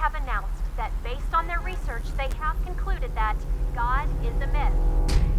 have announced that based on their research, they have concluded that God is a myth.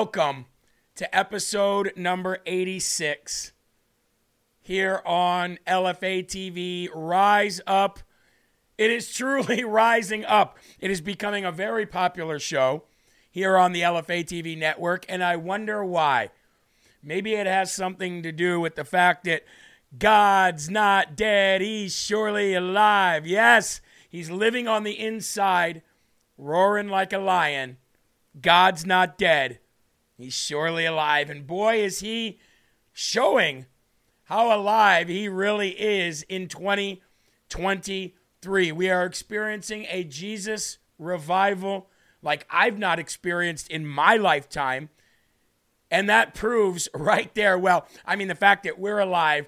Welcome to episode number 86 here on LFA TV. Rise up. It is truly rising up. It is becoming a very popular show here on the LFA TV network, and I wonder why. Maybe it has something to do with the fact that God's not dead. He's surely alive. Yes, he's living on the inside, roaring like a lion. God's not dead. He's surely alive. And boy, is he showing how alive he really is in 2023. We are experiencing a Jesus revival like I've not experienced in my lifetime. And that proves right there, well, I mean, the fact that we're alive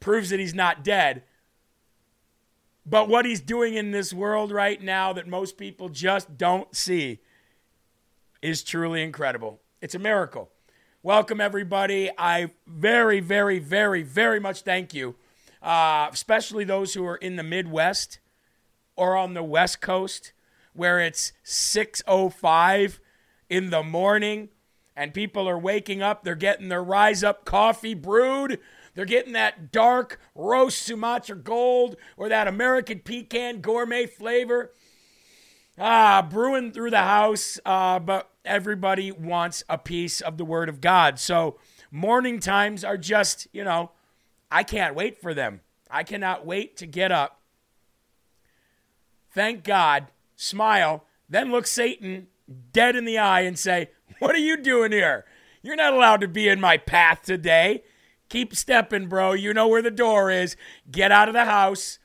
proves that he's not dead. But what he's doing in this world right now that most people just don't see is truly incredible. It's a miracle. Welcome, everybody. I very, very, very, very much thank you, uh, especially those who are in the Midwest or on the West Coast where it's 6:05 in the morning and people are waking up, they're getting their rise up coffee brewed, they're getting that dark roast Sumatra Gold or that American pecan gourmet flavor. Ah, brewing through the house, uh, but everybody wants a piece of the Word of God. So morning times are just, you know, I can't wait for them. I cannot wait to get up. Thank God, smile, then look Satan dead in the eye and say, What are you doing here? You're not allowed to be in my path today. Keep stepping, bro. You know where the door is. Get out of the house.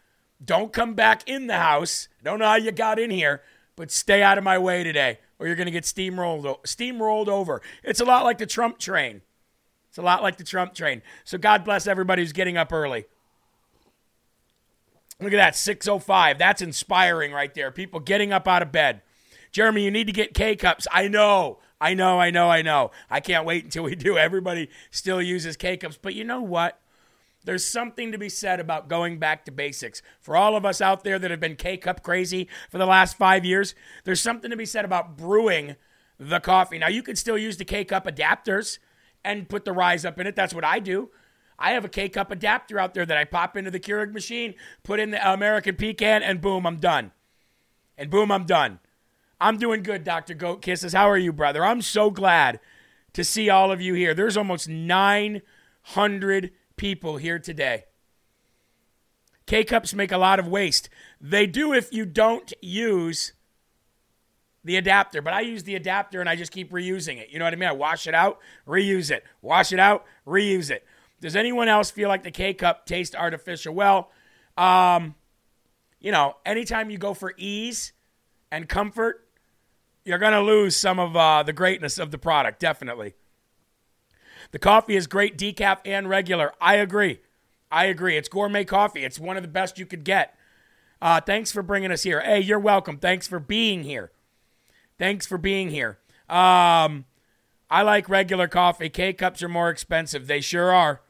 Don't come back in the house. Don't know how you got in here, but stay out of my way today, or you're going to get steamrolled, steamrolled over. It's a lot like the Trump train. It's a lot like the Trump train. So God bless everybody who's getting up early. Look at that, 605. That's inspiring right there. People getting up out of bed. Jeremy, you need to get K cups. I know. I know, I know, I know. I can't wait until we do. Everybody still uses K cups. But you know what? There's something to be said about going back to basics. For all of us out there that have been K cup crazy for the last five years, there's something to be said about brewing the coffee. Now, you can still use the K cup adapters and put the rise up in it. That's what I do. I have a K cup adapter out there that I pop into the Keurig machine, put in the American pecan, and boom, I'm done. And boom, I'm done. I'm doing good, Dr. Goat Kisses. How are you, brother? I'm so glad to see all of you here. There's almost 900 people here today. K cups make a lot of waste. They do if you don't use the adapter, but I use the adapter and I just keep reusing it. You know what I mean? I wash it out, reuse it, wash it out, reuse it. Does anyone else feel like the K cup tastes artificial? Well, um, you know, anytime you go for ease and comfort, you're going to lose some of uh, the greatness of the product, definitely. The coffee is great, decaf and regular. I agree. I agree. It's gourmet coffee. It's one of the best you could get. Uh, thanks for bringing us here. Hey, you're welcome. Thanks for being here. Thanks for being here. Um, I like regular coffee. K cups are more expensive. They sure are.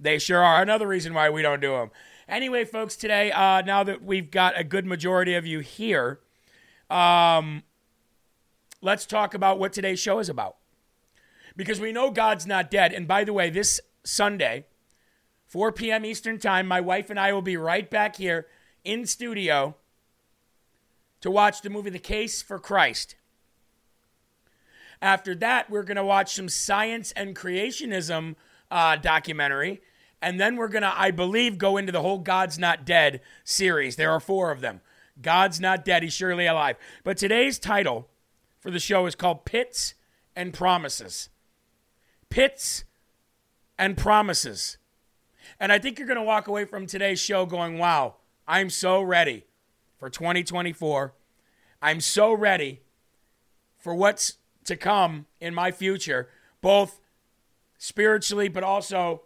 They sure are. Another reason why we don't do them. Anyway, folks, today, uh, now that we've got a good majority of you here, um, let's talk about what today's show is about. Because we know God's not dead. And by the way, this Sunday, 4 p.m. Eastern Time, my wife and I will be right back here in studio to watch the movie The Case for Christ. After that, we're going to watch some science and creationism uh, documentary. And then we're going to, I believe, go into the whole God's Not Dead series. There are four of them. God's Not Dead, He's Surely Alive. But today's title for the show is called Pits and Promises. Pits and Promises. And I think you're going to walk away from today's show going, wow, I'm so ready for 2024. I'm so ready for what's to come in my future, both spiritually, but also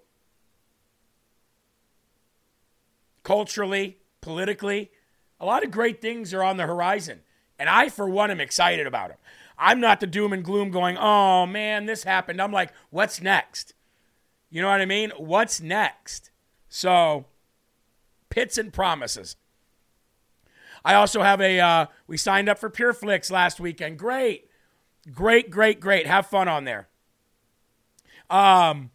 culturally, politically. A lot of great things are on the horizon. And I, for one, am excited about them. I'm not the doom and gloom going, oh man, this happened. I'm like, what's next? You know what I mean? What's next? So, pits and promises. I also have a, uh, we signed up for PureFlix last weekend. Great. Great, great, great. Have fun on there. Um,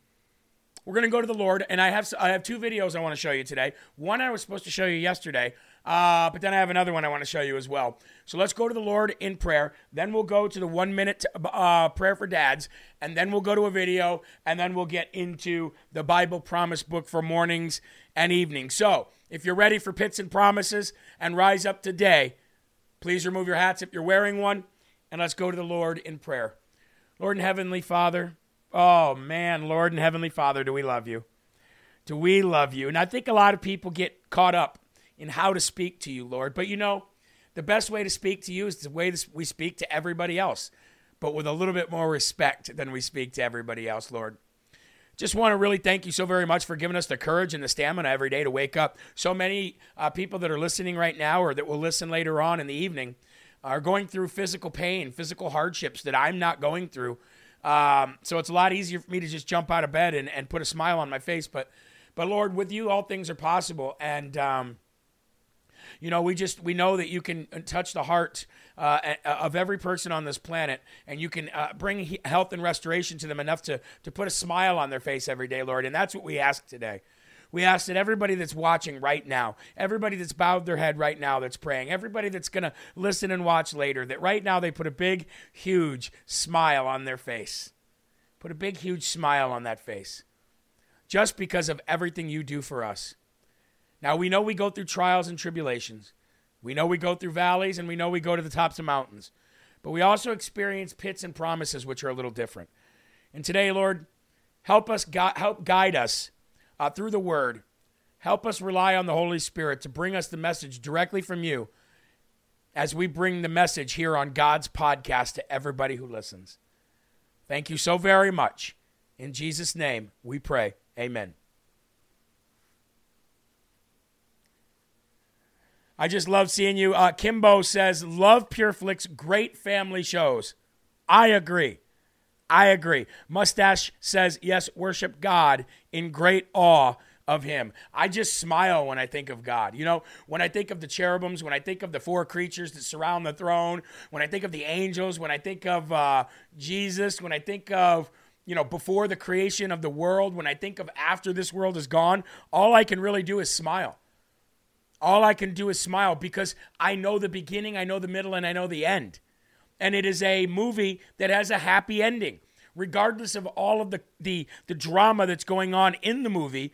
we're gonna go to the Lord, and I have I have two videos I want to show you today. One I was supposed to show you yesterday, uh, but then I have another one I want to show you as well. So let's go to the Lord in prayer. Then we'll go to the one minute uh, prayer for dads, and then we'll go to a video, and then we'll get into the Bible promise book for mornings and evenings. So if you're ready for pits and promises and rise up today, please remove your hats if you're wearing one, and let's go to the Lord in prayer. Lord and Heavenly Father. Oh, man, Lord and Heavenly Father, do we love you? Do we love you? And I think a lot of people get caught up in how to speak to you, Lord. But you know, the best way to speak to you is the way we speak to everybody else, but with a little bit more respect than we speak to everybody else, Lord. just want to really thank you so very much for giving us the courage and the stamina every day to wake up. So many uh, people that are listening right now or that will listen later on in the evening are going through physical pain, physical hardships that I'm not going through. Um, so it's a lot easier for me to just jump out of bed and, and put a smile on my face. But, but Lord, with you, all things are possible. And, um, you know, we just we know that you can touch the heart uh, of every person on this planet, and you can uh, bring health and restoration to them enough to to put a smile on their face every day, Lord. And that's what we ask today. We ask that everybody that's watching right now, everybody that's bowed their head right now that's praying, everybody that's going to listen and watch later, that right now they put a big, huge smile on their face. Put a big, huge smile on that face. Just because of everything you do for us. Now, we know we go through trials and tribulations. We know we go through valleys and we know we go to the tops of mountains. But we also experience pits and promises, which are a little different. And today, Lord, help us, help guide us uh, through the word. Help us rely on the Holy Spirit to bring us the message directly from you as we bring the message here on God's podcast to everybody who listens. Thank you so very much. In Jesus' name, we pray. Amen. I just love seeing you. Uh, Kimbo says, Love PureFlix, great family shows. I agree. I agree. Mustache says, Yes, worship God in great awe of him. I just smile when I think of God. You know, when I think of the cherubims, when I think of the four creatures that surround the throne, when I think of the angels, when I think of uh, Jesus, when I think of, you know, before the creation of the world, when I think of after this world is gone, all I can really do is smile. All I can do is smile because I know the beginning, I know the middle, and I know the end. And it is a movie that has a happy ending. Regardless of all of the, the, the drama that's going on in the movie,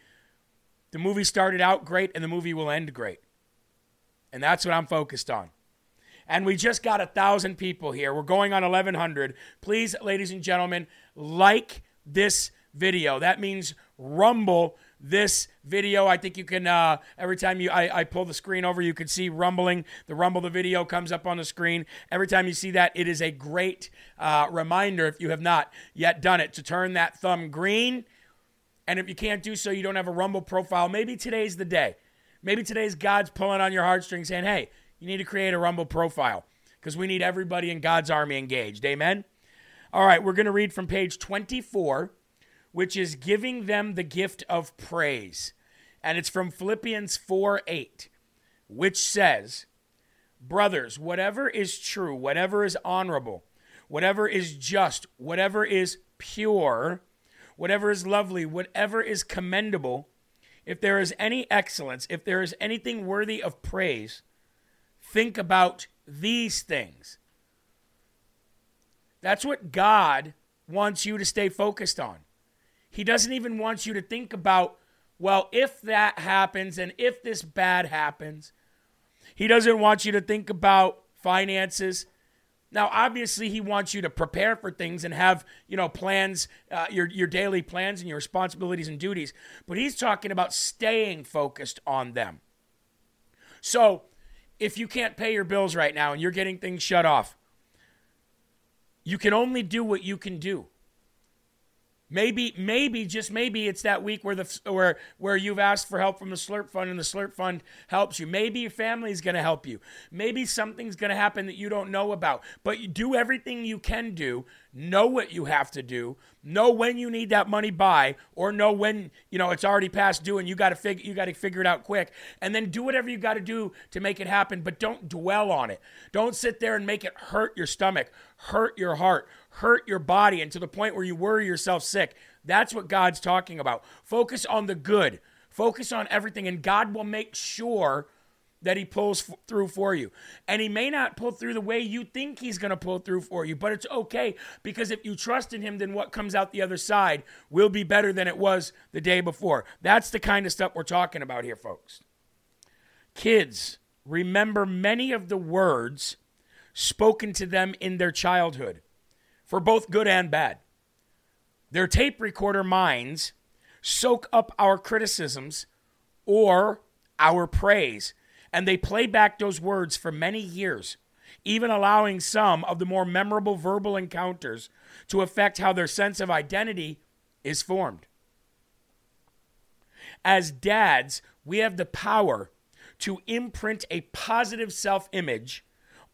the movie started out great and the movie will end great. And that's what I'm focused on. And we just got a thousand people here. We're going on 1100. Please, ladies and gentlemen, like this video. That means rumble this video. I think you can uh, every time you I, I pull the screen over, you can see rumbling. The rumble, the video comes up on the screen. Every time you see that, it is a great uh, reminder if you have not yet done it to turn that thumb green. And if you can't do so, you don't have a rumble profile. Maybe today's the day. Maybe today's God's pulling on your heartstrings, saying, "Hey, you need to create a rumble profile because we need everybody in God's army engaged." Amen. All right, we're going to read from page 24 which is giving them the gift of praise. And it's from Philippians 4 8, which says, Brothers, whatever is true, whatever is honorable, whatever is just, whatever is pure, whatever is lovely, whatever is commendable, if there is any excellence, if there is anything worthy of praise, think about these things. That's what God wants you to stay focused on. He doesn't even want you to think about, well, if that happens and if this bad happens. He doesn't want you to think about finances. Now, obviously, he wants you to prepare for things and have, you know, plans, uh, your, your daily plans and your responsibilities and duties. But he's talking about staying focused on them. So, if you can't pay your bills right now and you're getting things shut off, you can only do what you can do. Maybe, maybe, just maybe it's that week where the where where you've asked for help from the Slurp Fund and the Slurp Fund helps you. Maybe your family's going to help you. Maybe something's going to happen that you don't know about. But you do everything you can do. Know what you have to do. Know when you need that money by, or know when you know it's already past due and you got to figure you got to figure it out quick. And then do whatever you got to do to make it happen. But don't dwell on it. Don't sit there and make it hurt your stomach, hurt your heart hurt your body and to the point where you worry yourself sick. That's what God's talking about. Focus on the good, focus on everything, and God will make sure that He pulls f- through for you. And He may not pull through the way you think He's going to pull through for you, but it's okay because if you trust in Him, then what comes out the other side will be better than it was the day before. That's the kind of stuff we're talking about here, folks. Kids, remember many of the words spoken to them in their childhood for both good and bad. Their tape recorder minds soak up our criticisms or our praise, and they play back those words for many years, even allowing some of the more memorable verbal encounters to affect how their sense of identity is formed. as dads, we have the power to imprint a positive self image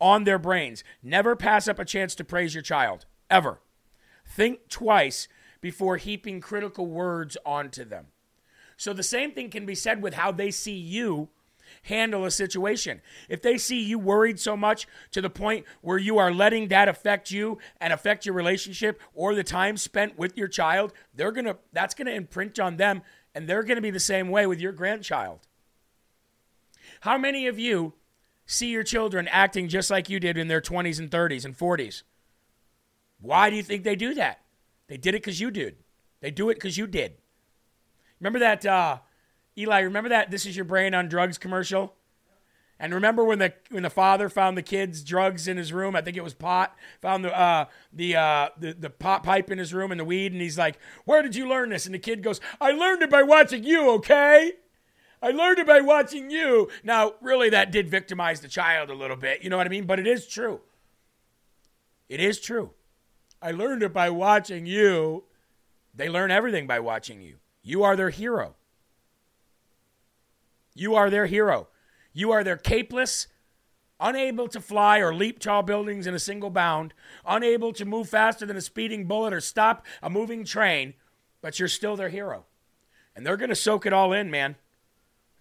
on their brains. Never pass up a chance to praise your child, ever. Think twice before heaping critical words onto them. So the same thing can be said with how they see you handle a situation. If they see you worried so much to the point where you are letting that affect you and affect your relationship or the time spent with your child, they're going to that's going to imprint on them and they're going to be the same way with your grandchild. How many of you see your children acting just like you did in their 20s and 30s and 40s? Why do you think they do that? They did it because you did. They do it because you did. Remember that, uh, Eli? Remember that "This Is Your Brain on Drugs" commercial? And remember when the when the father found the kid's drugs in his room? I think it was pot. Found the uh, the, uh, the the pot pipe in his room and the weed, and he's like, "Where did you learn this?" And the kid goes, "I learned it by watching you." Okay. I learned it by watching you. Now, really, that did victimize the child a little bit. You know what I mean? But it is true. It is true. I learned it by watching you. They learn everything by watching you. You are their hero. You are their hero. You are their capeless, unable to fly or leap tall buildings in a single bound, unable to move faster than a speeding bullet or stop a moving train, but you're still their hero. And they're going to soak it all in, man.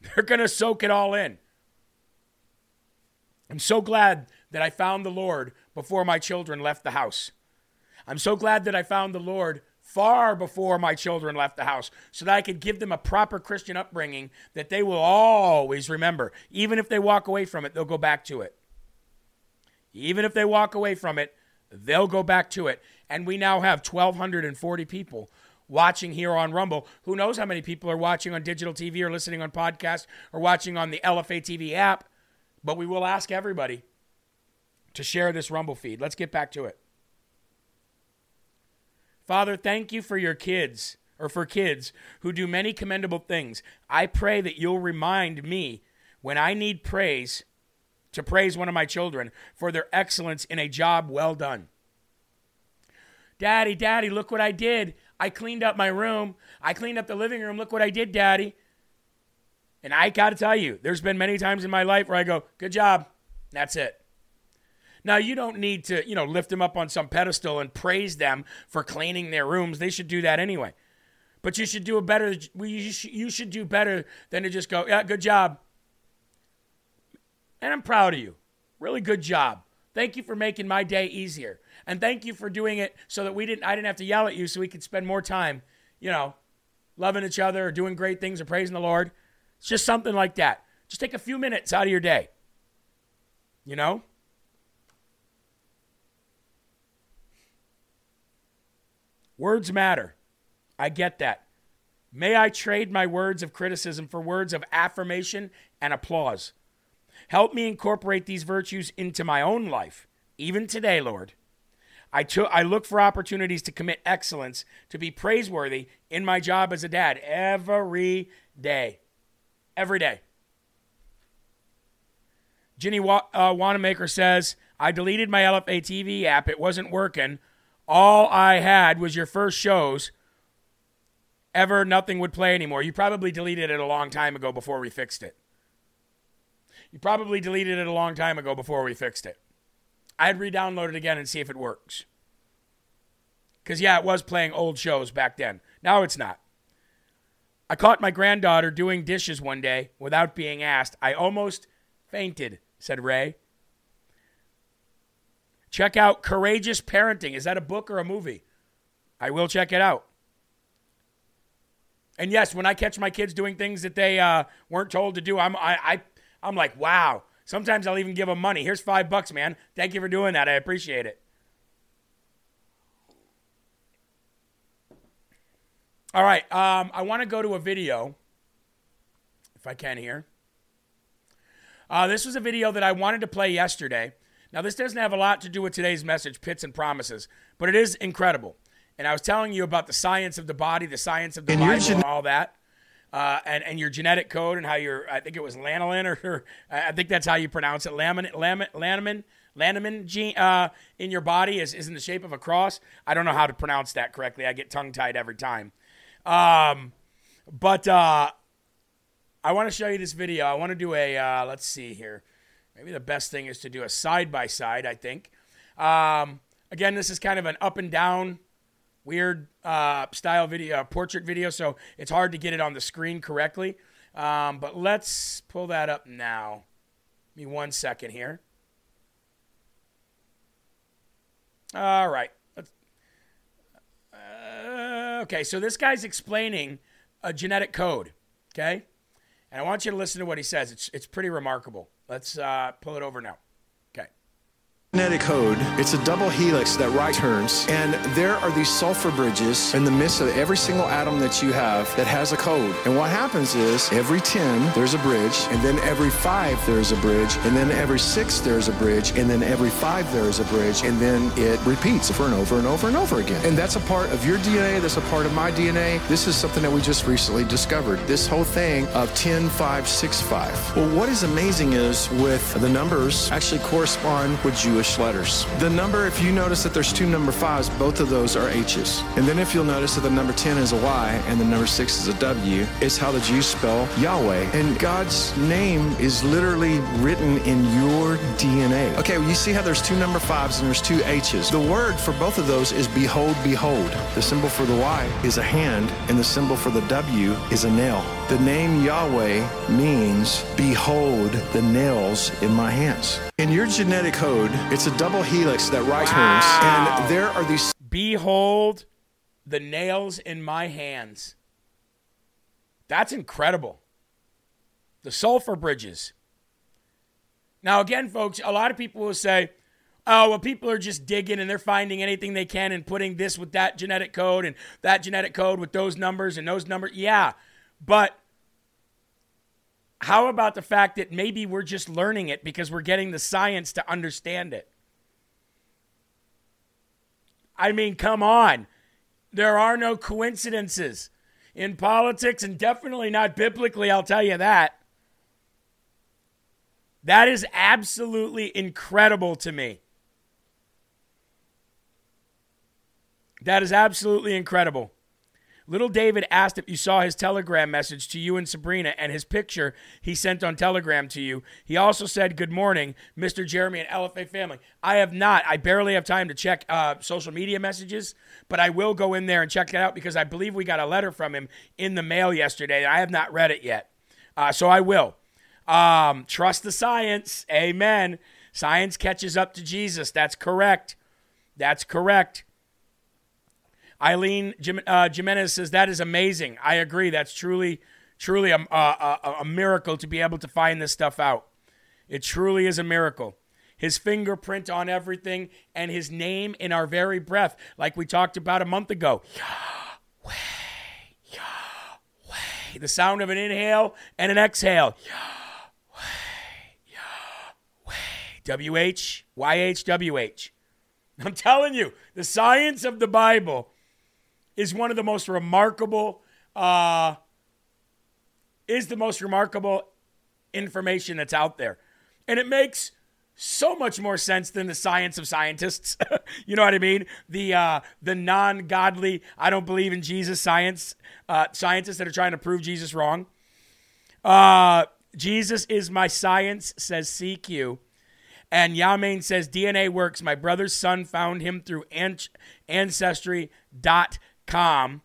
They're going to soak it all in. I'm so glad that I found the Lord before my children left the house. I'm so glad that I found the Lord far before my children left the house so that I could give them a proper Christian upbringing that they will always remember. Even if they walk away from it, they'll go back to it. Even if they walk away from it, they'll go back to it. And we now have 1,240 people watching here on Rumble. Who knows how many people are watching on digital TV or listening on podcast or watching on the LFA TV app? But we will ask everybody to share this Rumble feed. Let's get back to it. Father, thank you for your kids or for kids who do many commendable things. I pray that you'll remind me when I need praise to praise one of my children for their excellence in a job well done. Daddy, Daddy, look what I did. I cleaned up my room. I cleaned up the living room. Look what I did, Daddy. And I got to tell you, there's been many times in my life where I go, good job. That's it. Now, you don't need to, you know, lift them up on some pedestal and praise them for cleaning their rooms. They should do that anyway. But you should do a better, you should do better than to just go, yeah, good job. And I'm proud of you. Really good job. Thank you for making my day easier. And thank you for doing it so that we didn't I didn't have to yell at you so we could spend more time, you know, loving each other or doing great things or praising the Lord. It's just something like that. Just take a few minutes out of your day. You know? Words matter. I get that. May I trade my words of criticism for words of affirmation and applause. Help me incorporate these virtues into my own life, even today, Lord. I, I look for opportunities to commit excellence, to be praiseworthy in my job as a dad every day. Every day. Ginny Wa- uh, Wanamaker says, I deleted my LFA TV app. It wasn't working. All I had was your first shows. Ever nothing would play anymore. You probably deleted it a long time ago before we fixed it. You probably deleted it a long time ago before we fixed it. I'd re download it again and see if it works. Because, yeah, it was playing old shows back then. Now it's not. I caught my granddaughter doing dishes one day without being asked. I almost fainted, said Ray. Check out Courageous Parenting. Is that a book or a movie? I will check it out. And yes, when I catch my kids doing things that they uh, weren't told to do, I'm I, I I'm like, wow. Sometimes I'll even give them money. Here's five bucks, man. Thank you for doing that. I appreciate it. All right. Um, I want to go to a video, if I can here. Uh, this was a video that I wanted to play yesterday. Now, this doesn't have a lot to do with today's message, Pits and Promises, but it is incredible. And I was telling you about the science of the body, the science of the And Bible, gen- and all that, uh, and and your genetic code and how your I think it was lanolin or, or I think that's how you pronounce it, lamin, lamin, lanamin, lanamin gene uh, in your body is, is in the shape of a cross. I don't know how to pronounce that correctly. I get tongue tied every time. Um, but uh, I want to show you this video. I want to do a, uh, let's see here. Maybe the best thing is to do a side by side, I think. Um, again, this is kind of an up and down, weird uh, style video, portrait video, so it's hard to get it on the screen correctly. Um, but let's pull that up now. Give me one second here. All right. Uh, okay, so this guy's explaining a genetic code, okay? And I want you to listen to what he says. It's, it's pretty remarkable. Let's uh, pull it over now. Genetic code, it's a double helix that right turns, and there are these sulfur bridges in the midst of every single atom that you have that has a code. And what happens is every 10 there's a bridge, and then every 5 there's a bridge, and then every 6 there's a bridge, and then every 5 there's a bridge, and then it repeats over and over and over and over again. And that's a part of your DNA, that's a part of my DNA. This is something that we just recently discovered. This whole thing of 10 5 6 5. Well, what is amazing is with the numbers actually correspond with Jewish letters. The number, if you notice that there's two number fives, both of those are H's. And then if you'll notice that the number 10 is a Y and the number 6 is a W, it's how the Jews spell Yahweh. And God's name is literally written in your DNA. Okay, well, you see how there's two number fives and there's two H's. The word for both of those is behold, behold. The symbol for the Y is a hand, and the symbol for the W is a nail. The name Yahweh means behold the nails in my hands. In your genetic code, it's a double helix that right Wow. turns, and there are these Behold the nails in my hands. That's incredible. The sulfur bridges. Now, again, folks, a lot of people will say, oh, well, people are just digging and they're finding anything they can and putting this with that genetic code and that genetic code with those numbers and those numbers. Yeah, but how about the fact that maybe we're just learning it because we're getting the science to understand it? I mean, come on. There are no coincidences in politics and definitely not biblically, I'll tell you that. That is absolutely incredible to me. That is absolutely incredible. Little David asked if you saw his telegram message to you and Sabrina and his picture he sent on Telegram to you. He also said, Good morning, Mr. Jeremy and LFA family. I have not. I barely have time to check uh, social media messages, but I will go in there and check that out because I believe we got a letter from him in the mail yesterday. I have not read it yet. Uh, so I will. Um, trust the science. Amen. Science catches up to Jesus. That's correct. That's correct. Eileen uh, Jimenez says that is amazing. I agree. That's truly, truly a, a, a, a miracle to be able to find this stuff out. It truly is a miracle. His fingerprint on everything and his name in our very breath, like we talked about a month ago. Yahweh, Yahweh. The sound of an inhale and an exhale. Yahweh, Yahweh. W H Y H W H. I'm telling you, the science of the Bible is one of the most remarkable uh, is the most remarkable information that's out there. And it makes so much more sense than the science of scientists. You know what i mean? The uh, the non-godly i don't believe in jesus science uh, scientists that are trying to prove jesus wrong. Uh, jesus is my science says cq and Yamain says DNA works. My brother's son found him through an- ancestry.com.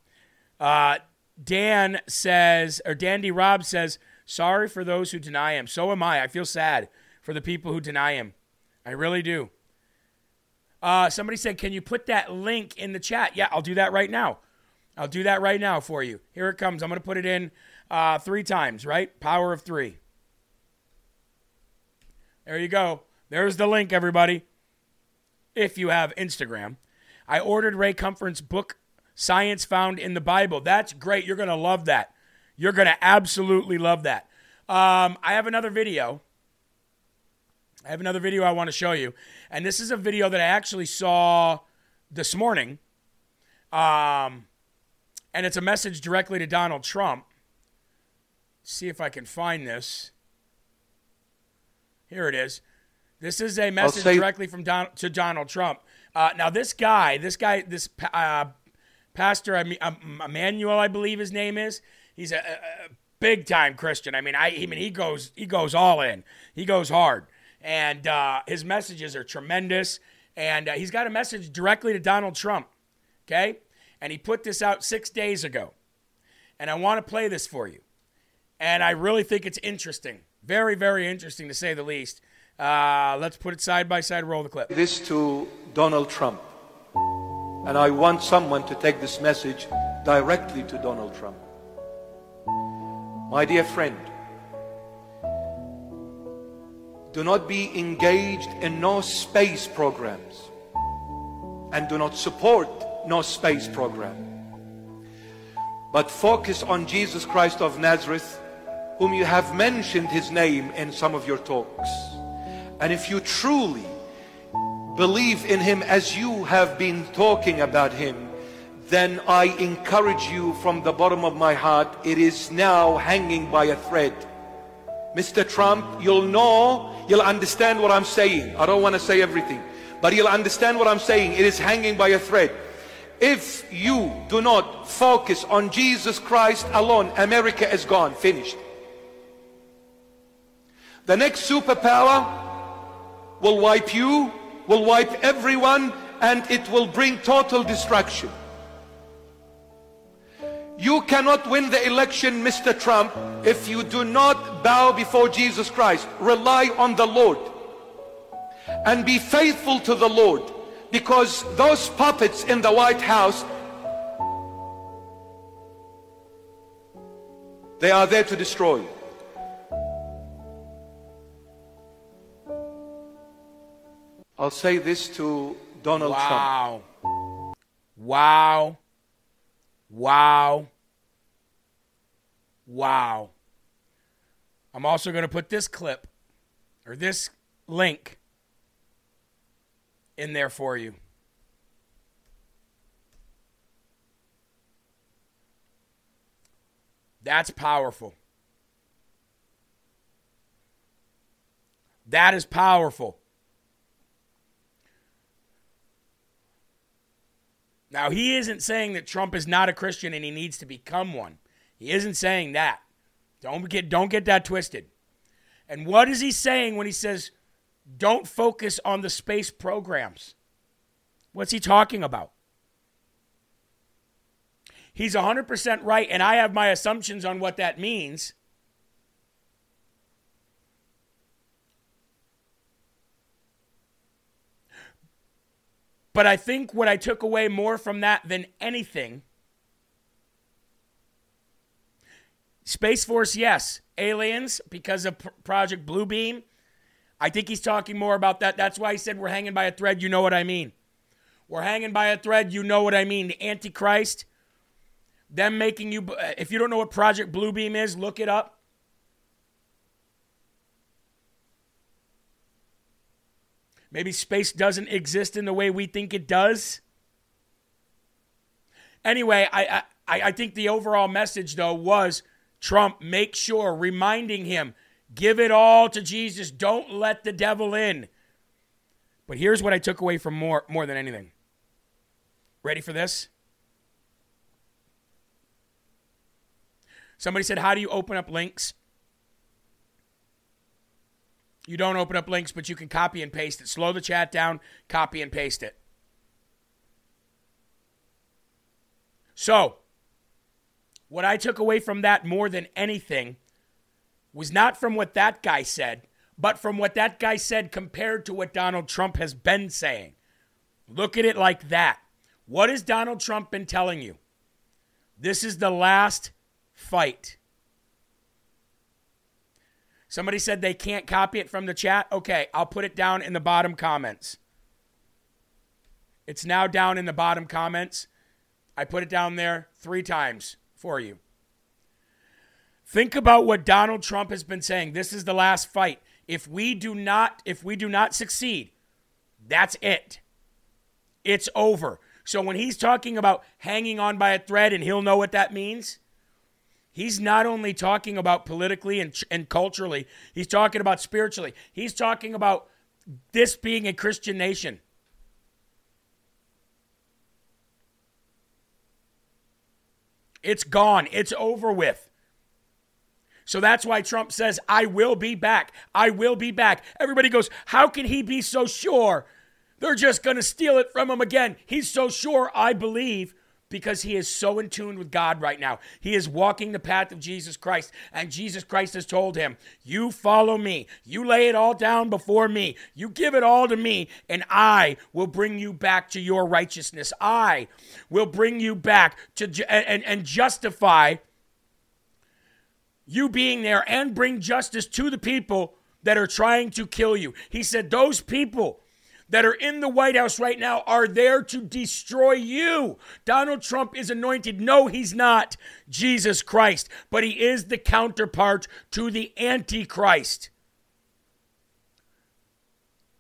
Uh, Dan says, or Dandy Rob says, sorry for those who deny him. So am I. I feel sad for the people who deny him. I really do. Uh, somebody said, can you put that link in the chat? Yeah, I'll do that right now. I'll do that right now for you. Here it comes. I'm going to put it in uh, three times, right? Power of three. There you go. There's the link, everybody. If you have Instagram, I ordered Ray Comfort's book, Science Found in the Bible. That's great. You're going to love that. You're going to absolutely love that. Um, I have another video. I have another video I want to show you. And this is a video that I actually saw this morning. Um, and it's a message directly to Donald Trump. See if I can find this. Here it is. This is a message say- directly from Don, to Donald Trump. Uh, now, this guy, this guy, this uh, pastor um, Emmanuel, I believe his name is. He's a, a- a big time Christian. I mean, I, I mean, he goes, he goes all in. He goes hard, and uh, his messages are tremendous. And uh, he's got a message directly to Donald Trump. Okay, and he put this out six days ago, and I want to play this for you. And I really think it's interesting, very, very interesting to say the least. Uh, let's put it side by side. Roll the clip. this to Donald Trump. And I want someone to take this message directly to Donald Trump. My dear friend, do not be engaged in no space programs and do not support no space program. But focus on Jesus Christ of Nazareth, whom you have mentioned his name in some of your talks. And if you truly believe in him as you have been talking about him, then I encourage you from the bottom of my heart, it is now hanging by a thread. Mr. Trump, you'll know, you'll understand what I'm saying. I don't want to say everything, but you'll understand what I'm saying. It is hanging by a thread. If you do not focus on Jesus Christ alone, America is gone, finished. The next superpower will wipe you, will wipe everyone, and it will bring total destruction. You cannot win the election, Mr. Trump, if you do not bow before Jesus Christ. Rely on the Lord and be faithful to the Lord because those puppets in the White House they are there to destroy you. I'll say this to Donald Trump. Wow. Wow. Wow. Wow. I'm also going to put this clip or this link in there for you. That's powerful. That is powerful. Now, he isn't saying that Trump is not a Christian and he needs to become one. He isn't saying that. Don't get, don't get that twisted. And what is he saying when he says, don't focus on the space programs? What's he talking about? He's 100% right, and I have my assumptions on what that means. But I think what I took away more from that than anything Space Force, yes. Aliens, because of P- Project Bluebeam. I think he's talking more about that. That's why he said we're hanging by a thread. You know what I mean. We're hanging by a thread. You know what I mean. The Antichrist, them making you, if you don't know what Project Bluebeam is, look it up. Maybe space doesn't exist in the way we think it does. Anyway, I, I, I think the overall message, though, was Trump, make sure, reminding him, give it all to Jesus. Don't let the devil in. But here's what I took away from more, more than anything. Ready for this? Somebody said, How do you open up links? You don't open up links, but you can copy and paste it. Slow the chat down, copy and paste it. So, what I took away from that more than anything was not from what that guy said, but from what that guy said compared to what Donald Trump has been saying. Look at it like that. What has Donald Trump been telling you? This is the last fight. Somebody said they can't copy it from the chat. Okay, I'll put it down in the bottom comments. It's now down in the bottom comments. I put it down there three times for you. Think about what Donald Trump has been saying. This is the last fight. If we do not if we do not succeed, that's it. It's over. So when he's talking about hanging on by a thread and he'll know what that means, He's not only talking about politically and, and culturally, he's talking about spiritually. He's talking about this being a Christian nation. It's gone, it's over with. So that's why Trump says, I will be back. I will be back. Everybody goes, How can he be so sure? They're just going to steal it from him again. He's so sure, I believe, because he is so in tune with God right now. He is walking the path of Jesus Christ, and Jesus Christ has told him, You follow me. You lay it all down before me. You give it all to me, and I will bring you back to your righteousness. I will bring you back to ju- and, and justify you being there and bring justice to the people that are trying to kill you. He said, Those people that are in the White House right now are there to destroy you. Donald Trump is anointed. No, he's not Jesus Christ, but he is the counterpart to the Antichrist.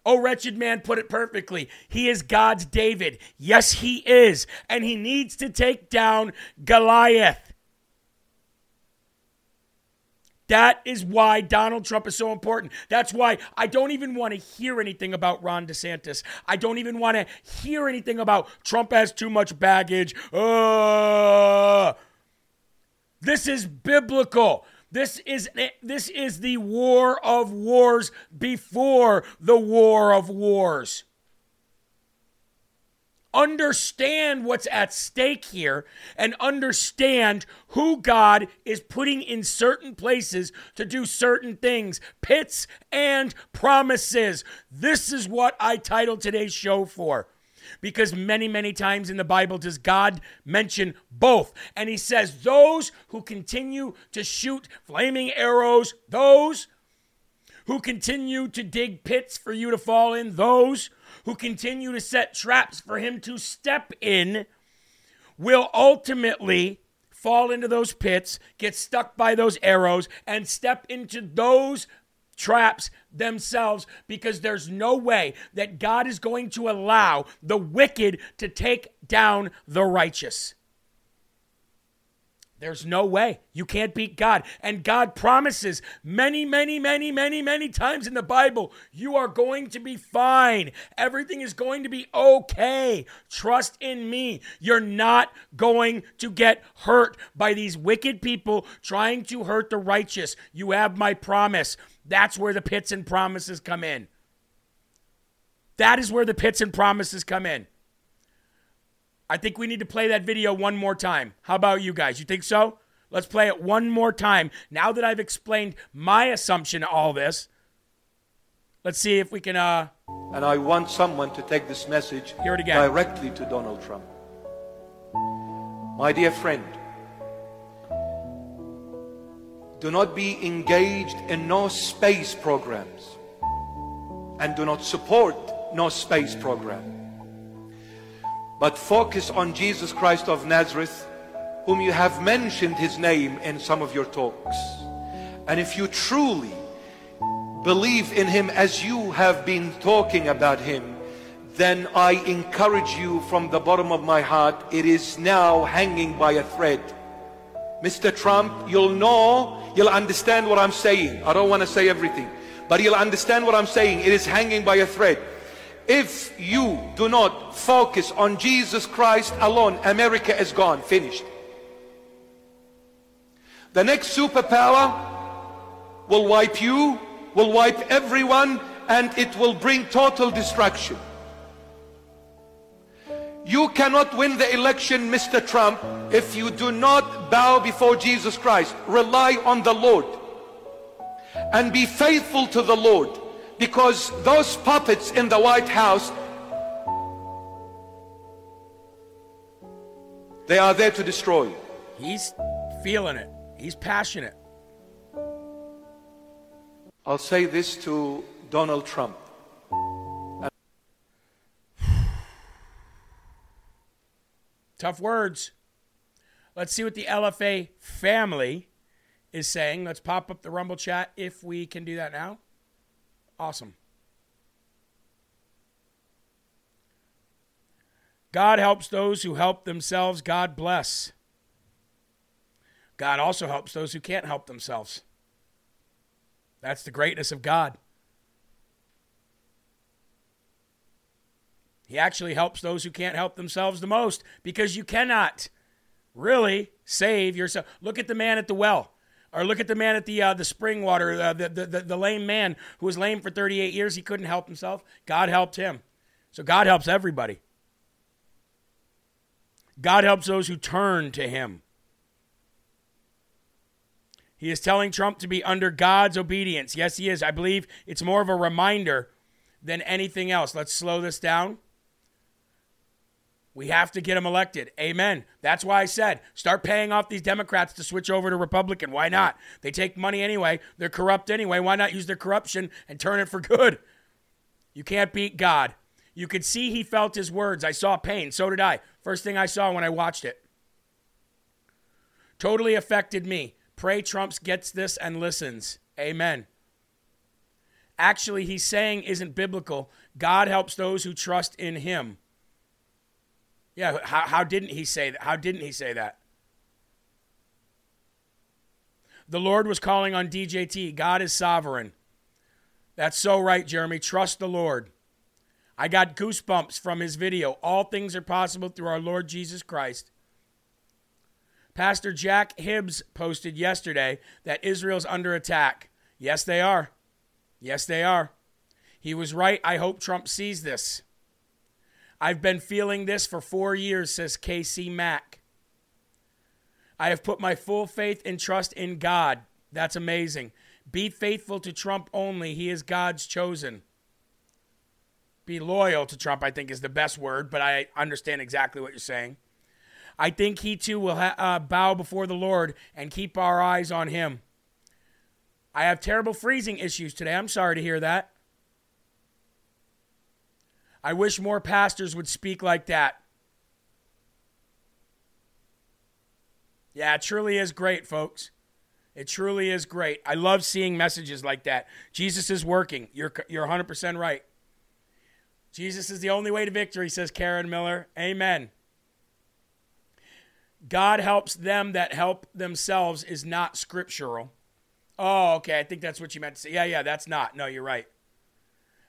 Oh, wretched man put it perfectly. He is God's David. Yes, he is. And he needs to take down Goliath. That is why Donald Trump is so important. That's why I don't even want to hear anything about Ron DeSantis. I don't even want to hear anything about Trump has too much baggage. Uh, this is biblical. This is this is the war of wars before the war of wars understand what's at stake here and understand who God is putting in certain places to do certain things, pits and promises. This is what I titled today's show for. Because many, many times in the Bible does God mention both. And he says, Those who continue to shoot flaming arrows, those who continue to dig pits for you to fall in, those who continue to set traps for him to step in will ultimately fall into those pits, get stuck by those arrows, and step into those traps themselves because there's no way that God is going to allow the wicked to take down the righteous. There's no way. You can't beat God. And God promises many, many, many, many, many times in the Bible, you are going to be fine. Everything is going to be okay. Trust in me. You're not going to get hurt by these wicked people trying to hurt the righteous. You have my promise. That's where the pits and promises come in. That is where the pits and promises come in. I think we need to play that video one more time. How about you guys? You think so? Let's play it one more time. Now that I've explained my assumption of all this, let's see if we can uh And I want someone to take this message Hear it again. directly to Donald Trump. My dear friend, do not be engaged in no space programs and do not support no space program. But focus on Jesus Christ of Nazareth, whom you have mentioned his name in some of your talks. And if you truly believe in him as you have been talking about him, then I encourage you from the bottom of my heart, it is now hanging by a thread. Mr. Trump, you'll know, you'll understand what I'm saying. I don't want to say everything, but you'll understand what I'm saying. It is hanging by a thread. If you do not focus on Jesus Christ alone, America is gone, finished. The next superpower will wipe you, will wipe everyone, and it will bring total destruction. You cannot win the election, Mr. Trump, if you do not bow before Jesus Christ. Rely on the Lord and be faithful to the Lord because those puppets in the White House they are there to destroy you. he's feeling it. He's passionate. I'll say this to Donald Trump. Tough words. Let's see what the LFA family is saying. Let's pop up the Rumble chat if we can do that now. Awesome. God helps those who help themselves. God bless. God also helps those who can't help themselves. That's the greatness of God. He actually helps those who can't help themselves the most because you cannot really save yourself. Look at the man at the well. Or look at the man at the uh, the spring water, uh, the, the, the the lame man who was lame for 38 years. He couldn't help himself. God helped him. So God helps everybody. God helps those who turn to Him. He is telling Trump to be under God's obedience. Yes, he is. I believe it's more of a reminder than anything else. Let's slow this down. We have to get him elected. Amen. That's why I said start paying off these Democrats to switch over to Republican. Why not? They take money anyway. They're corrupt anyway. Why not use their corruption and turn it for good? You can't beat God. You could see he felt his words. I saw pain. So did I. First thing I saw when I watched it. Totally affected me. Pray Trumps gets this and listens. Amen. Actually, he's saying isn't biblical. God helps those who trust in him. Yeah, how, how didn't he say that? How didn't he say that? The Lord was calling on DJT. God is sovereign. That's so right, Jeremy. Trust the Lord. I got goosebumps from his video. All things are possible through our Lord Jesus Christ. Pastor Jack Hibbs posted yesterday that Israel's under attack. Yes, they are. Yes, they are. He was right. I hope Trump sees this. I've been feeling this for four years, says KC Mack. I have put my full faith and trust in God. That's amazing. Be faithful to Trump only. He is God's chosen. Be loyal to Trump, I think, is the best word, but I understand exactly what you're saying. I think he too will ha- uh, bow before the Lord and keep our eyes on him. I have terrible freezing issues today. I'm sorry to hear that. I wish more pastors would speak like that. Yeah, it truly is great, folks. It truly is great. I love seeing messages like that. Jesus is working. You're, you're 100% right. Jesus is the only way to victory, says Karen Miller. Amen. God helps them that help themselves is not scriptural. Oh, okay. I think that's what you meant to say. Yeah, yeah, that's not. No, you're right.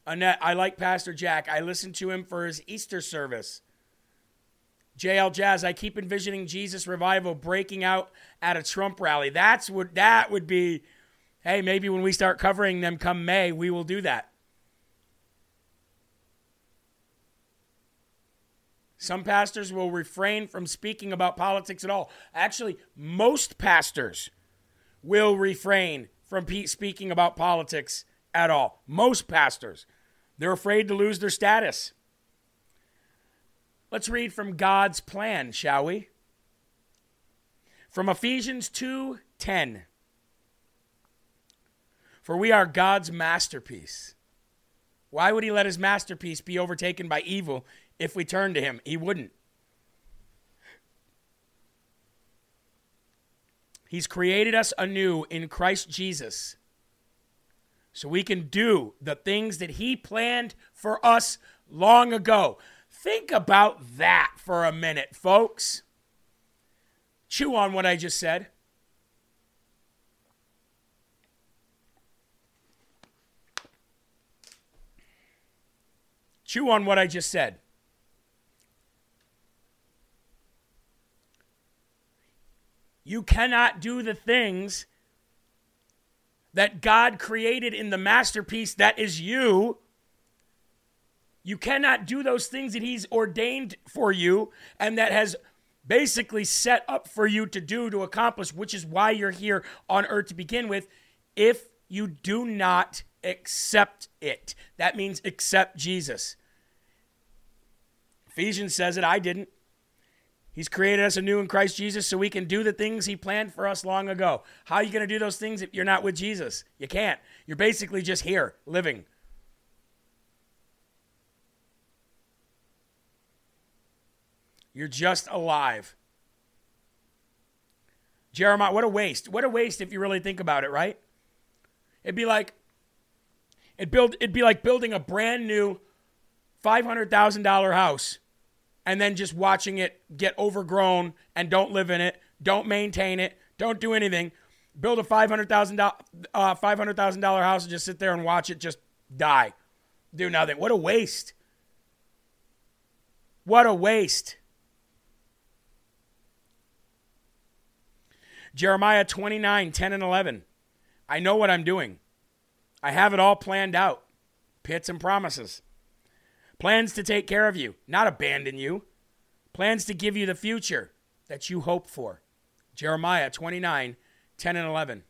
Annette, I like Pastor Jack. I listened to him for his Easter service. JL Jazz, I keep envisioning Jesus revival breaking out at a Trump rally. That's what that would be. Hey, maybe when we start covering them come May, we will do that. Some pastors will refrain from speaking about politics at all. Actually, most pastors will refrain from pe- speaking about politics at all. Most pastors. They're afraid to lose their status. Let's read from God's plan, shall we? From Ephesians 2:10. For we are God's masterpiece. Why would he let his masterpiece be overtaken by evil if we turn to him. He wouldn't. He's created us anew in Christ Jesus so we can do the things that he planned for us long ago. Think about that for a minute, folks. Chew on what I just said. Chew on what I just said. You cannot do the things that God created in the masterpiece that is you. You cannot do those things that He's ordained for you and that has basically set up for you to do, to accomplish, which is why you're here on earth to begin with, if you do not accept it. That means accept Jesus. Ephesians says it, I didn't. He's created us anew in Christ Jesus so we can do the things He planned for us long ago. How are you going to do those things if you're not with Jesus? You can't. You're basically just here, living. You're just alive. Jeremiah, what a waste. What a waste if you really think about it, right? It'd be like it build it'd be like building a brand new $500,000 house and then just watching it get overgrown and don't live in it, don't maintain it, don't do anything. Build a $500,000 uh, $500,000 house and just sit there and watch it just die. Do nothing. What a waste. What a waste. Jeremiah 29, 10 and 11. I know what I'm doing. I have it all planned out. Pits and promises. Plans to take care of you, not abandon you. Plans to give you the future that you hope for. Jeremiah 29, 10 and 11.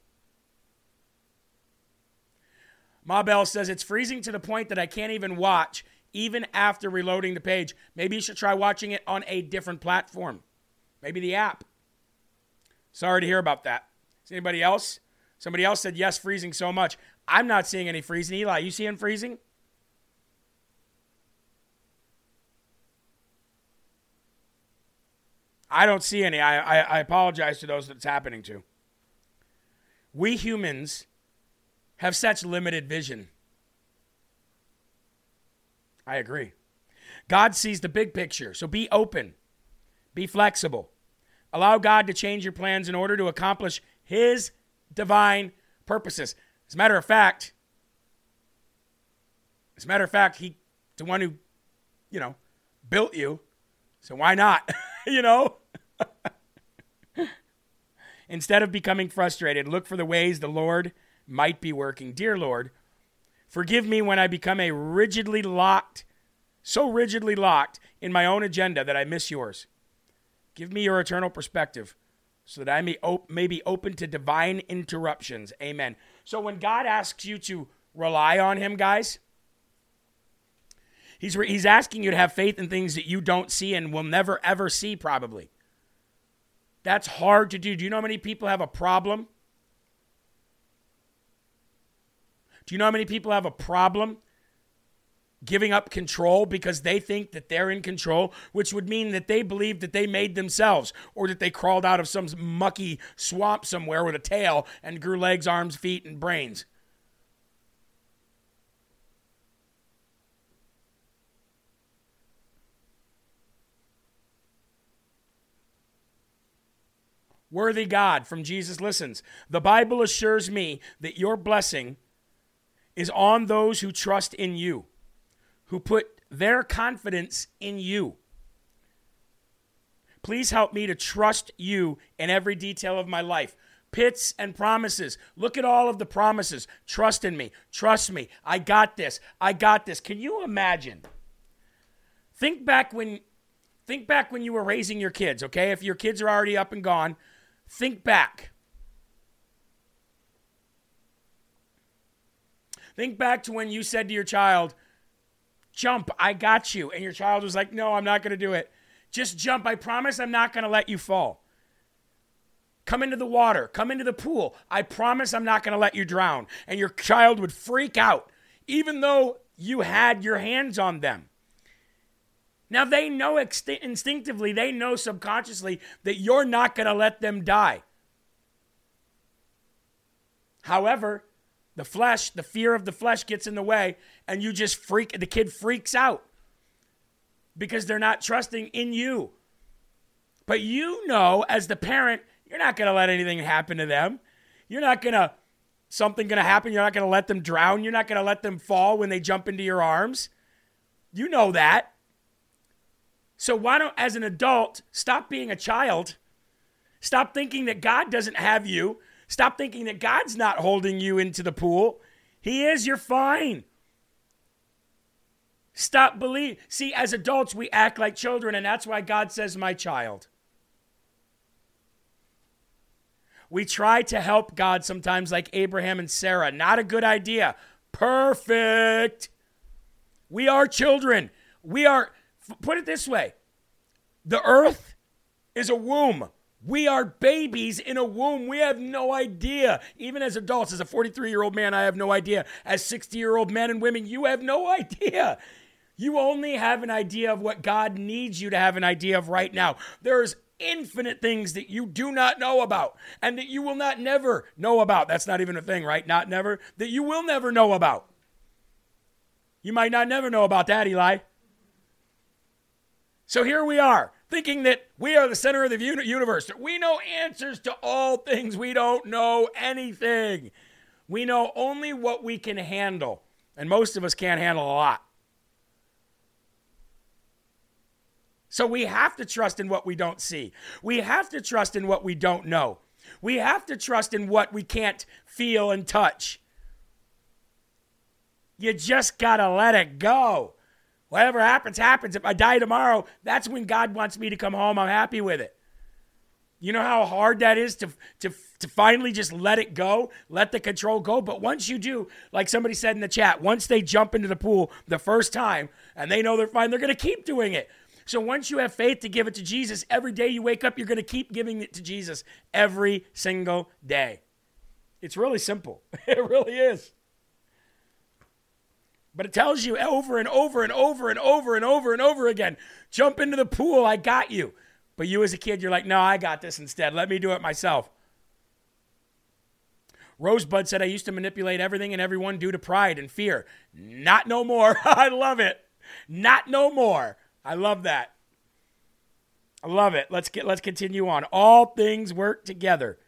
Ma Bell says it's freezing to the point that I can't even watch, even after reloading the page. Maybe you should try watching it on a different platform. Maybe the app. Sorry to hear about that. Is anybody else? Somebody else said yes, freezing so much. I'm not seeing any freezing. Eli, you seeing freezing? I don't see any. I, I, I apologize to those that's happening to. We humans have such limited vision. I agree. God sees the big picture, so be open, be flexible. Allow God to change your plans in order to accomplish His divine purposes. As a matter of fact, as a matter of fact, He, the one who, you know, built you, so why not? you know? Instead of becoming frustrated, look for the ways the Lord might be working. Dear Lord, forgive me when I become a rigidly locked, so rigidly locked in my own agenda that I miss yours. Give me your eternal perspective so that I may, op- may be open to divine interruptions. Amen. So when God asks you to rely on Him, guys, He's, re- he's asking you to have faith in things that you don't see and will never, ever see, probably. That's hard to do. Do you know how many people have a problem? Do you know how many people have a problem giving up control because they think that they're in control, which would mean that they believe that they made themselves or that they crawled out of some mucky swamp somewhere with a tail and grew legs, arms, feet, and brains? Worthy God from Jesus listens. The Bible assures me that your blessing is on those who trust in you, who put their confidence in you. Please help me to trust you in every detail of my life. Pits and promises. Look at all of the promises. Trust in me. Trust me. I got this. I got this. Can you imagine? Think back when think back when you were raising your kids, okay? If your kids are already up and gone, Think back. Think back to when you said to your child, Jump, I got you. And your child was like, No, I'm not going to do it. Just jump. I promise I'm not going to let you fall. Come into the water. Come into the pool. I promise I'm not going to let you drown. And your child would freak out, even though you had your hands on them. Now they know instinctively, they know subconsciously that you're not going to let them die. However, the flesh, the fear of the flesh gets in the way, and you just freak, the kid freaks out because they're not trusting in you. But you know, as the parent, you're not going to let anything happen to them. You're not going to, something going to happen. You're not going to let them drown. You're not going to let them fall when they jump into your arms. You know that. So why don't, as an adult, stop being a child? Stop thinking that God doesn't have you. Stop thinking that God's not holding you into the pool. He is, you're fine. Stop believe. See, as adults, we act like children, and that's why God says, my child. We try to help God sometimes, like Abraham and Sarah. Not a good idea. Perfect. We are children. We are Put it this way the earth is a womb. We are babies in a womb. We have no idea. Even as adults, as a 43 year old man, I have no idea. As 60 year old men and women, you have no idea. You only have an idea of what God needs you to have an idea of right now. There's infinite things that you do not know about and that you will not never know about. That's not even a thing, right? Not never. That you will never know about. You might not never know about that, Eli. So here we are, thinking that we are the center of the universe. We know answers to all things. We don't know anything. We know only what we can handle. And most of us can't handle a lot. So we have to trust in what we don't see. We have to trust in what we don't know. We have to trust in what we can't feel and touch. You just got to let it go. Whatever happens, happens. If I die tomorrow, that's when God wants me to come home. I'm happy with it. You know how hard that is to, to, to finally just let it go, let the control go. But once you do, like somebody said in the chat, once they jump into the pool the first time and they know they're fine, they're going to keep doing it. So once you have faith to give it to Jesus, every day you wake up, you're going to keep giving it to Jesus every single day. It's really simple. It really is. But it tells you over and over and over and over and over and over again jump into the pool, I got you. But you as a kid, you're like, no, I got this instead. Let me do it myself. Rosebud said, I used to manipulate everything and everyone due to pride and fear. Not no more. I love it. Not no more. I love that. I love it. Let's get let's continue on. All things work together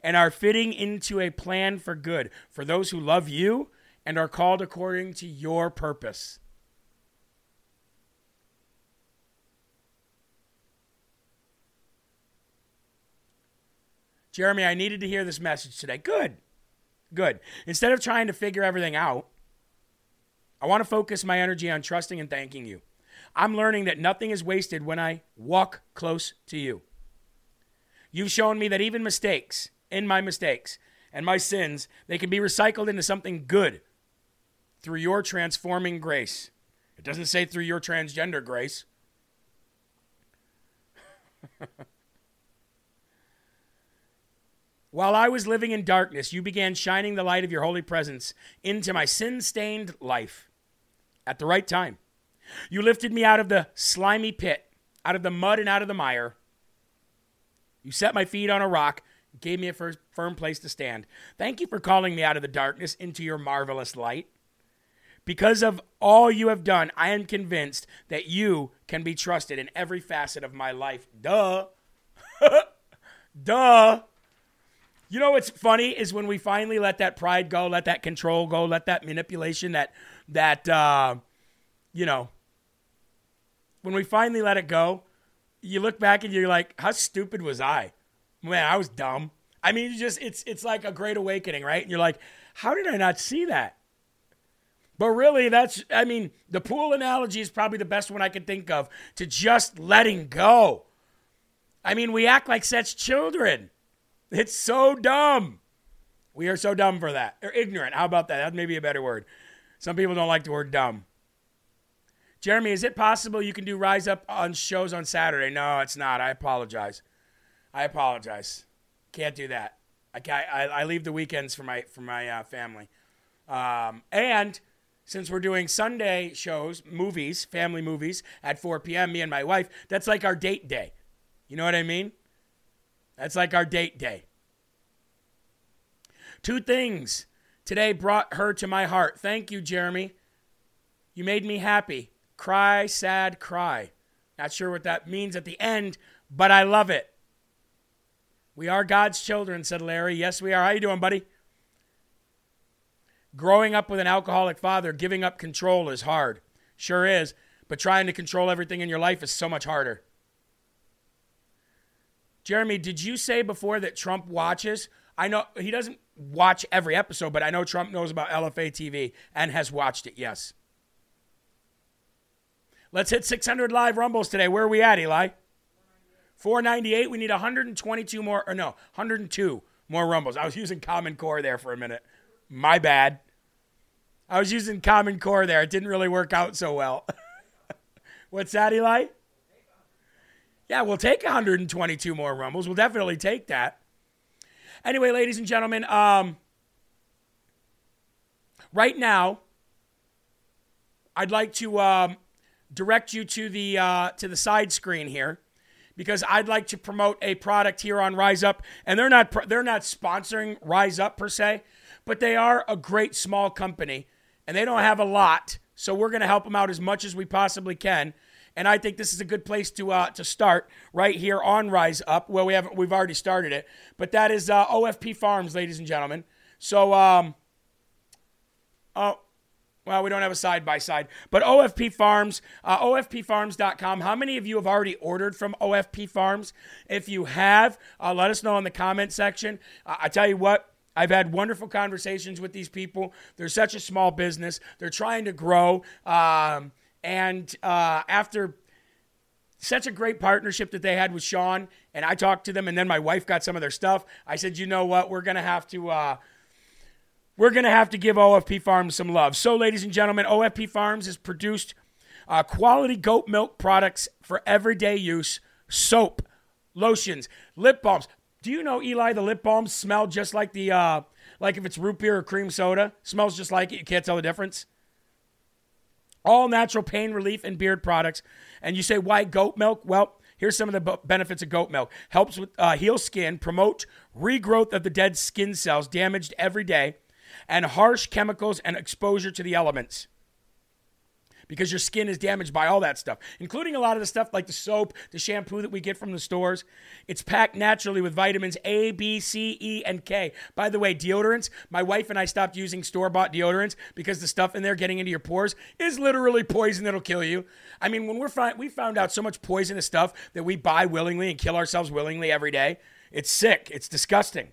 and are fitting into a plan for good for those who love you and are called according to your purpose. Jeremy, I needed to hear this message today. Good. Good. Instead of trying to figure everything out, I want to focus my energy on trusting and thanking you. I'm learning that nothing is wasted when I walk close to you. You've shown me that even mistakes, in my mistakes and my sins, they can be recycled into something good through your transforming grace. It doesn't say through your transgender grace. While I was living in darkness, you began shining the light of your holy presence into my sin stained life at the right time. You lifted me out of the slimy pit, out of the mud and out of the mire. You set my feet on a rock, gave me a firm place to stand. Thank you for calling me out of the darkness into your marvelous light. Because of all you have done, I am convinced that you can be trusted in every facet of my life. Duh. Duh. You know what's funny is when we finally let that pride go, let that control go, let that manipulation, that that uh, you know, when we finally let it go, you look back and you're like, how stupid was I? Man, I was dumb. I mean, just it's it's like a great awakening, right? And you're like, how did I not see that? But really, that's I mean, the pool analogy is probably the best one I can think of to just letting go. I mean, we act like such children. It's so dumb. We are so dumb for that. Or ignorant. How about that? That may be a better word. Some people don't like the word dumb. Jeremy, is it possible you can do Rise Up on shows on Saturday? No, it's not. I apologize. I apologize. Can't do that. I, I, I leave the weekends for my for my uh, family. Um, and since we're doing Sunday shows, movies, family movies at 4 p.m., me and my wife, that's like our date day. You know what I mean? That's like our date day. Two things today brought her to my heart. Thank you, Jeremy. You made me happy. Cry, sad, cry. Not sure what that means at the end, but I love it. We are God's children, said Larry. Yes, we are. How you doing, buddy? Growing up with an alcoholic father, giving up control is hard. Sure is. But trying to control everything in your life is so much harder. Jeremy, did you say before that Trump watches? I know he doesn't watch every episode, but I know Trump knows about LFA TV and has watched it, yes. Let's hit 600 live rumbles today. Where are we at, Eli? 498. We need 122 more, or no, 102 more rumbles. I was using Common Core there for a minute. My bad. I was using Common Core there. It didn't really work out so well. What's that, Eli? Yeah, we'll take 122 more rumbles. We'll definitely take that. Anyway, ladies and gentlemen, um, right now, I'd like to um, direct you to the uh, to the side screen here because I'd like to promote a product here on Rise Up, and they're not they're not sponsoring Rise Up per se, but they are a great small company, and they don't have a lot, so we're going to help them out as much as we possibly can. And I think this is a good place to uh, to start right here on Rise Up. Well, we haven't we've already started it, but that is uh, OFP Farms, ladies and gentlemen. So, um, uh, Well, we don't have a side by side, but OFP Farms, uh, OFPFarms.com. How many of you have already ordered from OFP Farms? If you have, uh, let us know in the comment section. Uh, I tell you what, I've had wonderful conversations with these people. They're such a small business, they're trying to grow. Um, and uh, after such a great partnership that they had with Sean, and I talked to them, and then my wife got some of their stuff. I said, you know what, we're gonna have to. Uh, we're going to have to give OFP Farms some love. So, ladies and gentlemen, OFP Farms has produced uh, quality goat milk products for everyday use soap, lotions, lip balms. Do you know, Eli, the lip balms smell just like the, uh, like if it's root beer or cream soda? Smells just like it. You can't tell the difference. All natural pain relief and beard products. And you say, why goat milk? Well, here's some of the b- benefits of goat milk helps with uh, heal skin, promote regrowth of the dead skin cells damaged every day and harsh chemicals and exposure to the elements. Because your skin is damaged by all that stuff, including a lot of the stuff like the soap, the shampoo that we get from the stores. It's packed naturally with vitamins A, B, C, E, and K. By the way, deodorants, my wife and I stopped using store bought deodorants because the stuff in there getting into your pores is literally poison that'll kill you. I mean, when we're fi- we found out so much poisonous stuff that we buy willingly and kill ourselves willingly every day, it's sick. It's disgusting.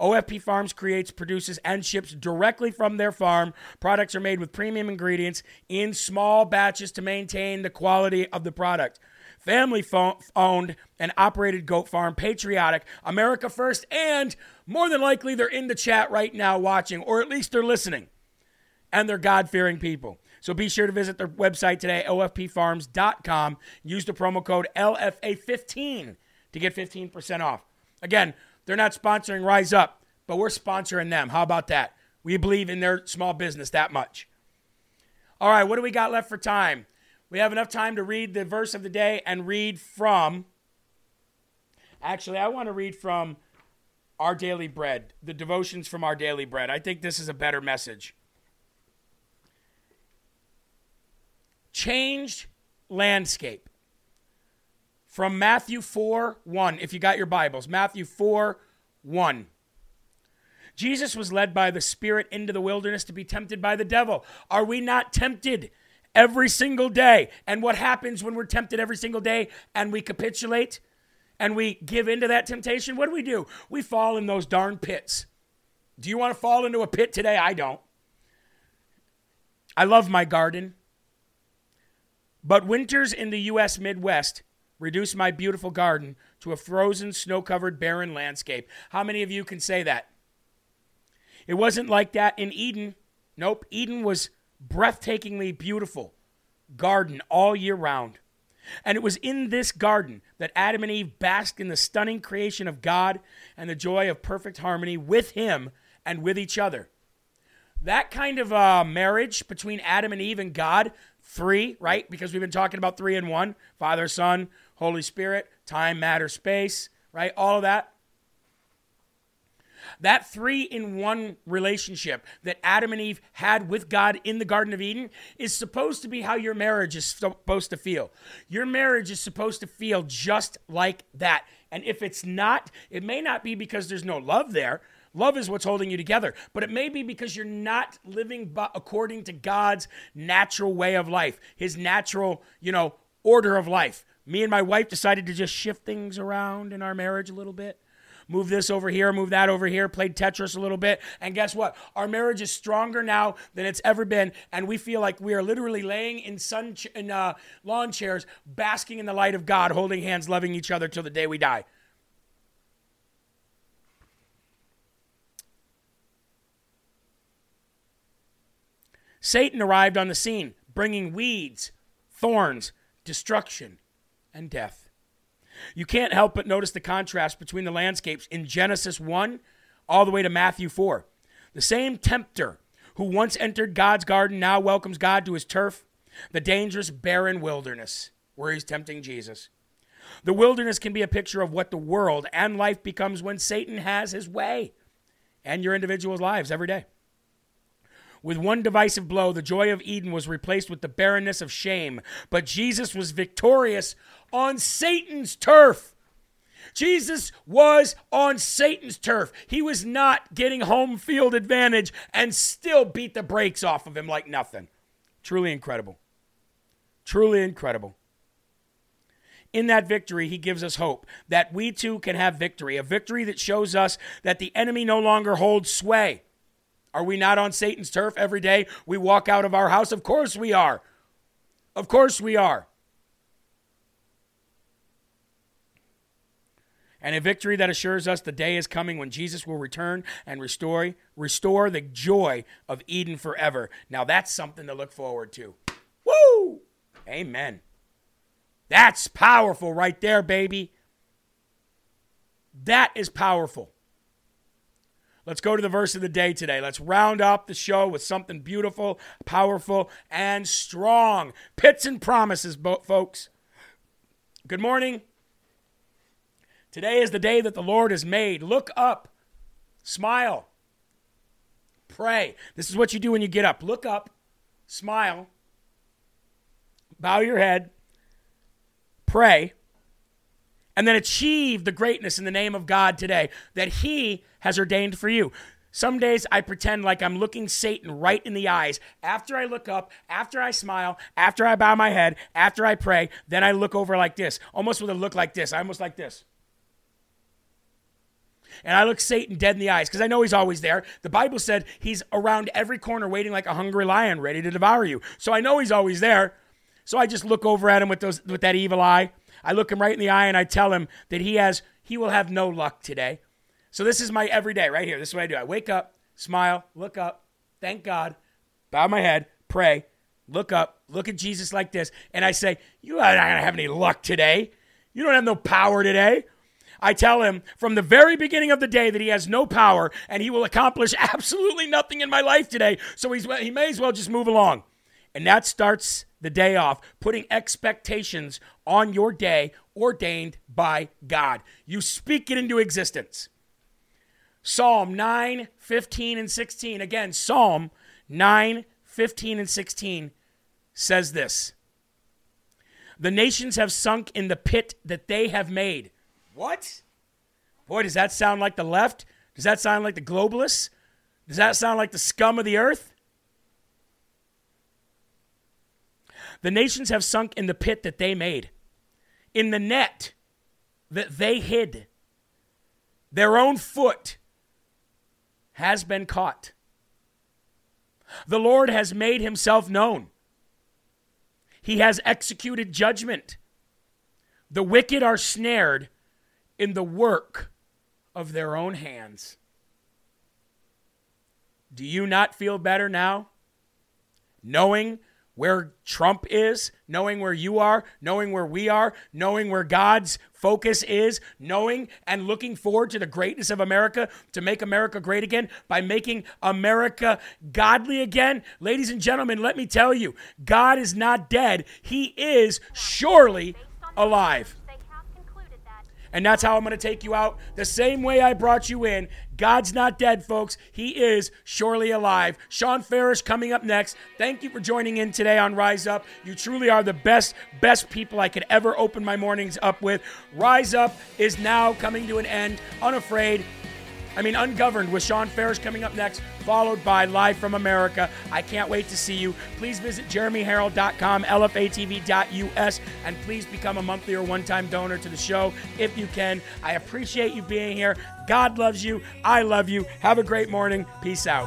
OFP Farms creates, produces, and ships directly from their farm. Products are made with premium ingredients in small batches to maintain the quality of the product. Family fo- owned and operated goat farm, patriotic, America first, and more than likely they're in the chat right now watching, or at least they're listening. And they're God fearing people. So be sure to visit their website today, ofpfarms.com. Use the promo code LFA15 to get 15% off. Again, they're not sponsoring Rise Up, but we're sponsoring them. How about that? We believe in their small business that much. All right, what do we got left for time? We have enough time to read the verse of the day and read from. Actually, I want to read from Our Daily Bread, the devotions from Our Daily Bread. I think this is a better message. Changed landscape from Matthew 4 1. If you got your Bibles, Matthew 4 1. Jesus was led by the Spirit into the wilderness to be tempted by the devil. Are we not tempted every single day? And what happens when we're tempted every single day and we capitulate and we give into that temptation? What do we do? We fall in those darn pits. Do you want to fall into a pit today? I don't. I love my garden. But winters in the U.S. Midwest reduce my beautiful garden to a frozen, snow covered, barren landscape. How many of you can say that? It wasn't like that in Eden. Nope, Eden was breathtakingly beautiful garden all year round. And it was in this garden that Adam and Eve basked in the stunning creation of God and the joy of perfect harmony with Him and with each other. That kind of uh, marriage between Adam and Eve and God, three, right? Because we've been talking about three and one Father, Son, Holy Spirit, time, matter, space, right? All of that. That three in one relationship that Adam and Eve had with God in the Garden of Eden is supposed to be how your marriage is supposed to feel. Your marriage is supposed to feel just like that. And if it's not, it may not be because there's no love there. Love is what's holding you together, but it may be because you're not living according to God's natural way of life, his natural, you know, order of life. Me and my wife decided to just shift things around in our marriage a little bit move this over here, move that over here, played Tetris a little bit. And guess what? Our marriage is stronger now than it's ever been. And we feel like we are literally laying in sun ch- in uh, lawn chairs, basking in the light of God, holding hands, loving each other till the day we die. Satan arrived on the scene, bringing weeds, thorns, destruction, and death. You can't help but notice the contrast between the landscapes in Genesis 1 all the way to Matthew 4. The same tempter who once entered God's garden now welcomes God to his turf, the dangerous, barren wilderness where he's tempting Jesus. The wilderness can be a picture of what the world and life becomes when Satan has his way and your individual's lives every day. With one divisive blow, the joy of Eden was replaced with the barrenness of shame. But Jesus was victorious on Satan's turf. Jesus was on Satan's turf. He was not getting home field advantage and still beat the brakes off of him like nothing. Truly incredible. Truly incredible. In that victory, he gives us hope that we too can have victory, a victory that shows us that the enemy no longer holds sway. Are we not on Satan's turf every day we walk out of our house? Of course we are. Of course we are. and a victory that assures us the day is coming when Jesus will return and restore restore the joy of Eden forever. Now that's something to look forward to. Woo! Amen. That's powerful right there, baby. That is powerful. Let's go to the verse of the day today. Let's round up the show with something beautiful, powerful, and strong. Pits and promises, folks. Good morning. Today is the day that the Lord has made. Look up, smile, pray. This is what you do when you get up. Look up, smile, bow your head, pray, and then achieve the greatness in the name of God today that He has ordained for you. Some days I pretend like I'm looking Satan right in the eyes. After I look up, after I smile, after I bow my head, after I pray, then I look over like this, almost with a look like this. I almost like this and I look Satan dead in the eyes because I know he's always there. The Bible said he's around every corner waiting like a hungry lion ready to devour you. So I know he's always there. So I just look over at him with those with that evil eye. I look him right in the eye and I tell him that he has he will have no luck today. So this is my everyday right here. This is what I do. I wake up, smile, look up, thank God, bow my head, pray, look up, look at Jesus like this, and I say, "You are not gonna have any luck today. You don't have no power today. I tell him from the very beginning of the day that he has no power and he will accomplish absolutely nothing in my life today. So he's, he may as well just move along. And that starts the day off, putting expectations on your day ordained by God. You speak it into existence. Psalm 9, 15, and 16. Again, Psalm 9, 15, and 16 says this The nations have sunk in the pit that they have made. What? Boy, does that sound like the left? Does that sound like the globalists? Does that sound like the scum of the earth? The nations have sunk in the pit that they made, in the net that they hid. Their own foot has been caught. The Lord has made himself known. He has executed judgment. The wicked are snared in the work of their own hands. Do you not feel better now? Knowing where Trump is, knowing where you are, knowing where we are, knowing where God's focus is, knowing and looking forward to the greatness of America to make America great again by making America godly again. Ladies and gentlemen, let me tell you, God is not dead. He is surely alive. And that's how I'm going to take you out the same way I brought you in. God's not dead, folks. He is surely alive. Sean Farish coming up next. Thank you for joining in today on Rise Up. You truly are the best, best people I could ever open my mornings up with. Rise Up is now coming to an end. Unafraid, I mean, Ungoverned with Sean Ferris coming up next, followed by Live from America. I can't wait to see you. Please visit jeremyherrell.com, lfatv.us, and please become a monthly or one time donor to the show if you can. I appreciate you being here. God loves you. I love you. Have a great morning. Peace out.